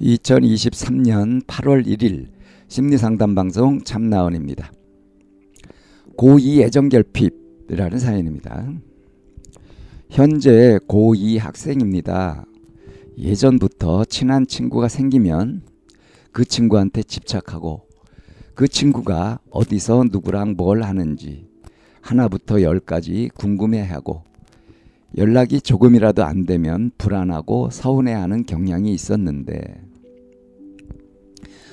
2023년 8월 1일 심리상담 방송 참나원입니다. 고2 애정 결핍이라는 사연입니다. 현재 고2 학생입니다. 예전부터 친한 친구가 생기면 그 친구한테 집착하고 그 친구가 어디서 누구랑 뭘 하는지 하나부터 열까지 궁금해하고 연락이 조금이라도 안 되면 불안하고 서운해하는 경향이 있었는데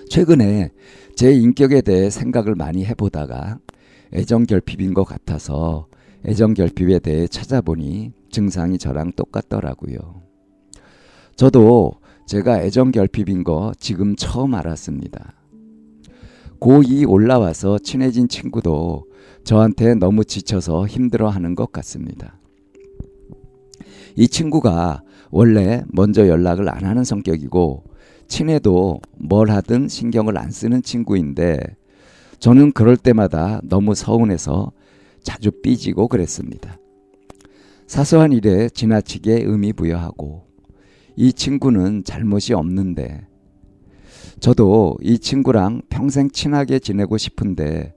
최근에 제 인격에 대해 생각을 많이 해보다가 애정 결핍인 것 같아서 애정 결핍에 대해 찾아보니 증상이 저랑 똑같더라고요. 저도 제가 애정 결핍인 거 지금 처음 알았습니다. 고2 올라와서 친해진 친구도 저한테 너무 지쳐서 힘들어 하는 것 같습니다. 이 친구가 원래 먼저 연락을 안 하는 성격이고 친해도 뭘 하든 신경을 안 쓰는 친구인데 저는 그럴 때마다 너무 서운해서 자주 삐지고 그랬습니다. 사소한 일에 지나치게 의미 부여하고 이 친구는 잘못이 없는데 저도 이 친구랑 평생 친하게 지내고 싶은데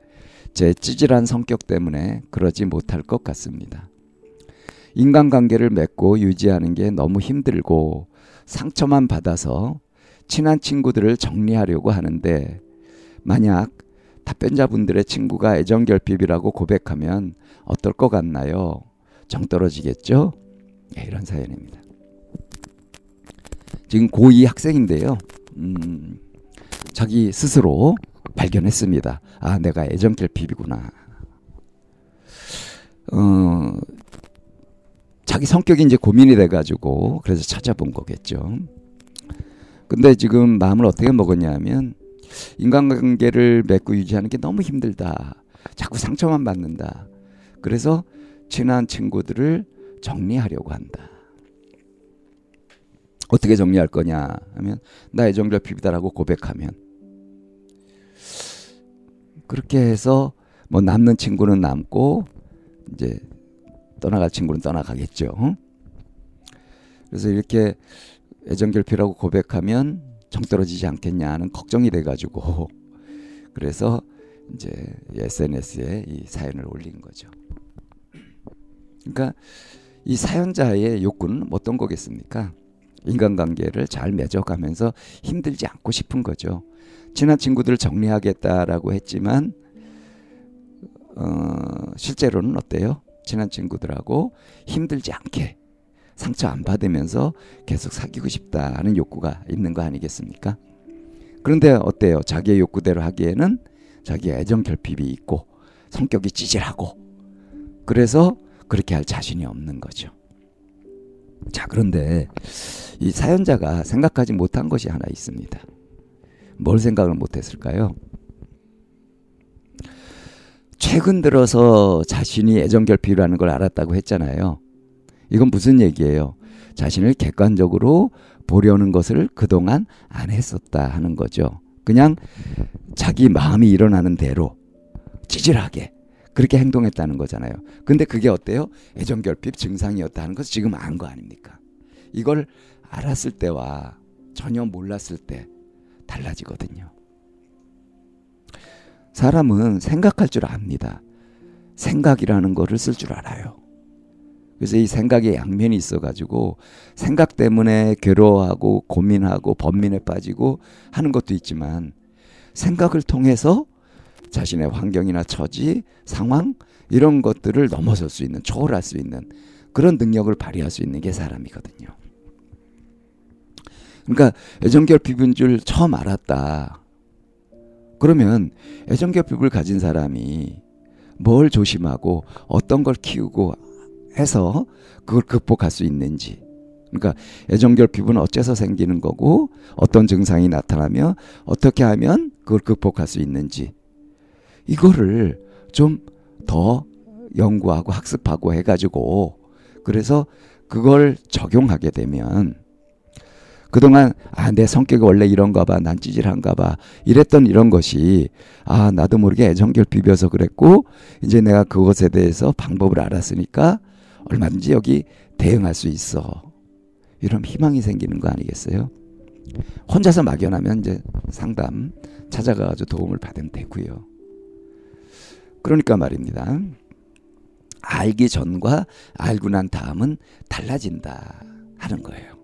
제 찌질한 성격 때문에 그러지 못할 것 같습니다. 인간관계를 맺고 유지하는 게 너무 힘들고 상처만 받아서 친한 친구들을 정리하려고 하는데 만약 답변자분들의 친구가 애정결핍이라고 고백하면 어떨 것 같나요? 정 떨어지겠죠? 네, 이런 사연입니다. 지금 고2 학생인데요. 음, 자기 스스로 발견했습니다. 아, 내가 애정결핍이구나. 어, 자기 성격이 이제 고민이 돼가지고 그래서 찾아본 거겠죠. 근데 지금 마음을 어떻게 먹었냐면 인간관계를 맺고 유지하는 게 너무 힘들다. 자꾸 상처만 받는다. 그래서 친한 친구들을 정리하려고 한다. 어떻게 정리할 거냐 하면 나 애정결핍이다라고 고백하면 그렇게 해서 뭐 남는 친구는 남고 이제 떠나갈 친구는 떠나가겠죠. 그래서 이렇게 애정결핍이라고 고백하면 정 떨어지지 않겠냐는 걱정이 돼가지고 그래서 이제 SNS에 이 사연을 올린 거죠. 그러니까 이 사연자의 욕구는 어떤 거겠습니까? 인간관계를 잘 맺어가면서 힘들지 않고 싶은 거죠. 친한 친구들을 정리하겠다라고 했지만 어, 실제로는 어때요? 친한 친구들하고 힘들지 않게 상처 안 받으면서 계속 사귀고 싶다는 욕구가 있는 거 아니겠습니까? 그런데 어때요? 자기의 욕구대로 하기에는 자기의 애정 결핍이 있고 성격이 찌질하고 그래서 그렇게 할 자신이 없는 거죠. 자, 그런데 이 사연자가 생각하지 못한 것이 하나 있습니다. 뭘 생각을 못 했을까요? 최근 들어서 자신이 애정결핍이라는 걸 알았다고 했잖아요. 이건 무슨 얘기예요? 자신을 객관적으로 보려는 것을 그동안 안 했었다 하는 거죠. 그냥 자기 마음이 일어나는 대로 찌질하게 그렇게 행동했다는 거잖아요. 근데 그게 어때요? 애정결핍 증상이었다 하는 것을 지금 안 거 아닙니까? 이걸 알았을 때와 전혀 몰랐을 때 달라지거든요. 사람은 생각할 줄 압니다. 생각이라는 거를 쓸 줄 알아요. 그래서 이 생각에 양면이 있어가지고 생각 때문에 괴로워하고 고민하고 번민에 빠지고 하는 것도 있지만 생각을 통해서 자신의 환경이나 처지, 상황 이런 것들을 넘어설 수 있는 초월할 수 있는 그런 능력을 발휘할 수 있는 게 사람이거든요. 그러니까 애정결핍인 줄 처음 알았다. 그러면 애정결핍을 가진 사람이 뭘 조심하고 어떤 걸 키우고 해서 그걸 극복할 수 있는지. 그러니까 애정결핍은 어째서 생기는 거고 어떤 증상이 나타나며 어떻게 하면 그걸 극복할 수 있는지. 이거를 좀 더 연구하고 학습하고 해가지고 그래서 그걸 적용하게 되면 그동안 아 내 성격이 원래 이런가 봐 난 찌질한가 봐 이랬던 이런 것이 아 나도 모르게 애정결핍이어서 그랬고 이제 내가 그것에 대해서 방법을 알았으니까 얼마든지 여기 대응할 수 있어 이런 희망이 생기는 거 아니겠어요? 혼자서 막연하면 이제 상담 찾아가가지고 도움을 받으면 되고요. 그러니까 말입니다. 알기 전과 알고 난 다음은 달라진다 하는 거예요.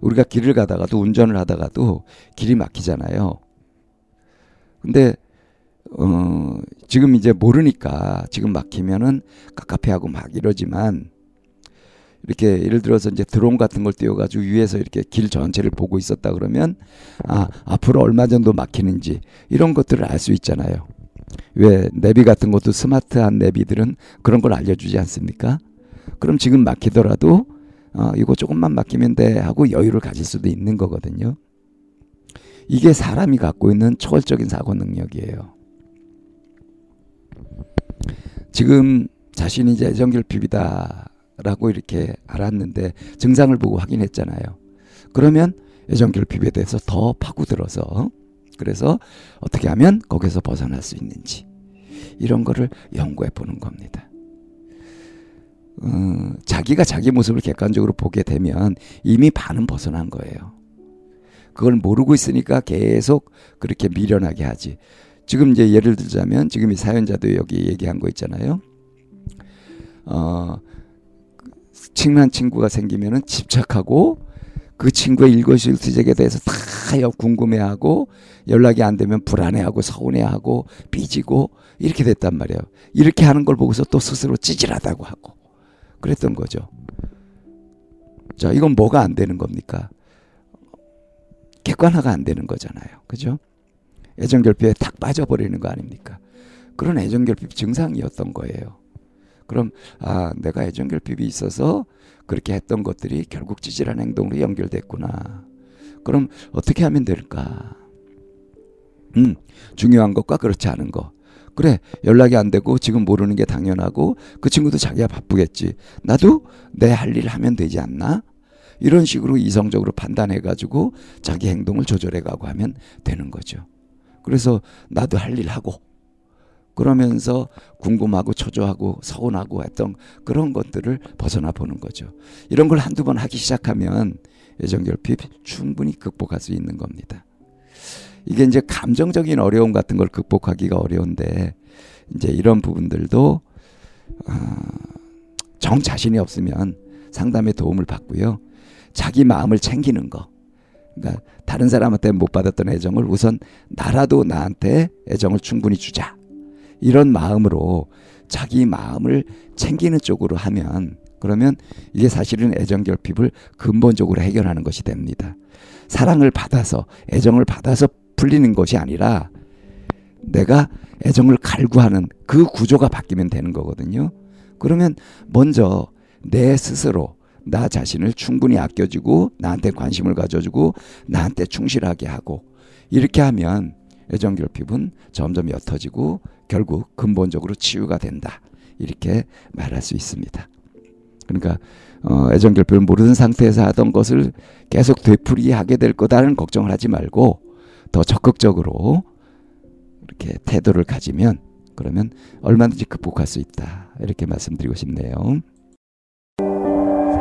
우리가 길을 가다가도 운전을 하다가도 길이 막히잖아요. 근데 어 지금 이제 모르니까 지금 막히면은 깝깝해하고 막 이러지만 이렇게 예를 들어서 이제 드론 같은 걸 띄워가지고 위에서 이렇게 길 전체를 보고 있었다 그러면 아 앞으로 얼마 정도 막히는지 이런 것들을 알 수 있잖아요. 왜 내비 같은 것도 스마트한 내비들은 그런 걸 알려주지 않습니까? 그럼 지금 막히더라도 어, 이거 조금만 맡기면 돼 하고 여유를 가질 수도 있는 거거든요. 이게 사람이 갖고 있는 초월적인 사고 능력이에요. 지금 자신이 이제 애정결핍이다라고 이렇게 알았는데 증상을 보고 확인했잖아요. 그러면 애정결핍에 대해서 더 파고들어서 그래서 어떻게 하면 거기서 벗어날 수 있는지 이런 거를 연구해 보는 겁니다. 어, 자기가 자기 모습을 객관적으로 보게 되면 이미 반은 벗어난 거예요. 그걸 모르고 있으니까 계속 그렇게 미련하게 하지. 지금 이제 예를 들자면 지금 이 사연자도 여기 얘기한 거 있잖아요. 어, 친한 친구가 생기면은 집착하고 그 친구의 일거수일투족에 대해서 다 궁금해하고 연락이 안 되면 불안해하고 서운해하고 삐지고 이렇게 됐단 말이에요. 이렇게 하는 걸 보고서 또 스스로 찌질하다고 하고 그랬던 거죠. 자, 이건 뭐가 안 되는 겁니까? 객관화가 안 되는 거잖아요. 그죠? 애정결핍에 탁 빠져버리는 거 아닙니까? 그런 애정결핍 증상이었던 거예요. 그럼, 아, 내가 애정결핍이 있어서 그렇게 했던 것들이 결국 찌질한 행동으로 연결됐구나. 그럼 어떻게 하면 될까? 음, 중요한 것과 그렇지 않은 것. 그래 연락이 안 되고 지금 모르는 게 당연하고 그 친구도 자기가 바쁘겠지 나도 내 할 일 하면 되지 않나 이런 식으로 이성적으로 판단해 가지고 자기 행동을 조절해 가고 하면 되는 거죠 그래서 나도 할 일 하고 그러면서 궁금하고 초조하고 서운하고 했던 그런 것들을 벗어나 보는 거죠 이런 걸 한두 번 하기 시작하면 애정결핍 충분히 극복할 수 있는 겁니다 이게 이제 감정적인 어려움 같은 걸 극복하기가 어려운데 이제 이런 부분들도 어, 정 자신이 없으면 상담의 도움을 받고요. 자기 마음을 챙기는 거. 그러니까 다른 사람한테 못 받았던 애정을 우선 나라도 나한테 애정을 충분히 주자. 이런 마음으로 자기 마음을 챙기는 쪽으로 하면 그러면 이게 사실은 애정 결핍을 근본적으로 해결하는 것이 됩니다. 사랑을 받아서 애정을 받아서 풀리는 것이 아니라 내가 애정을 갈구하는 그 구조가 바뀌면 되는 거거든요. 그러면 먼저 내 스스로 나 자신을 충분히 아껴주고 나한테 관심을 가져주고 나한테 충실하게 하고 이렇게 하면 애정 결핍은 점점 옅어지고 결국 근본적으로 치유가 된다. 이렇게 말할 수 있습니다. 그러니까 어, 애정 결핍을 모르는 상태에서 하던 것을 계속 되풀이하게 될 거다는 걱정을 하지 말고 더 적극적으로 이렇게 태도를 가지면 그러면 얼마든지 극복할 수 있다. 이렇게 말씀드리고 싶네요.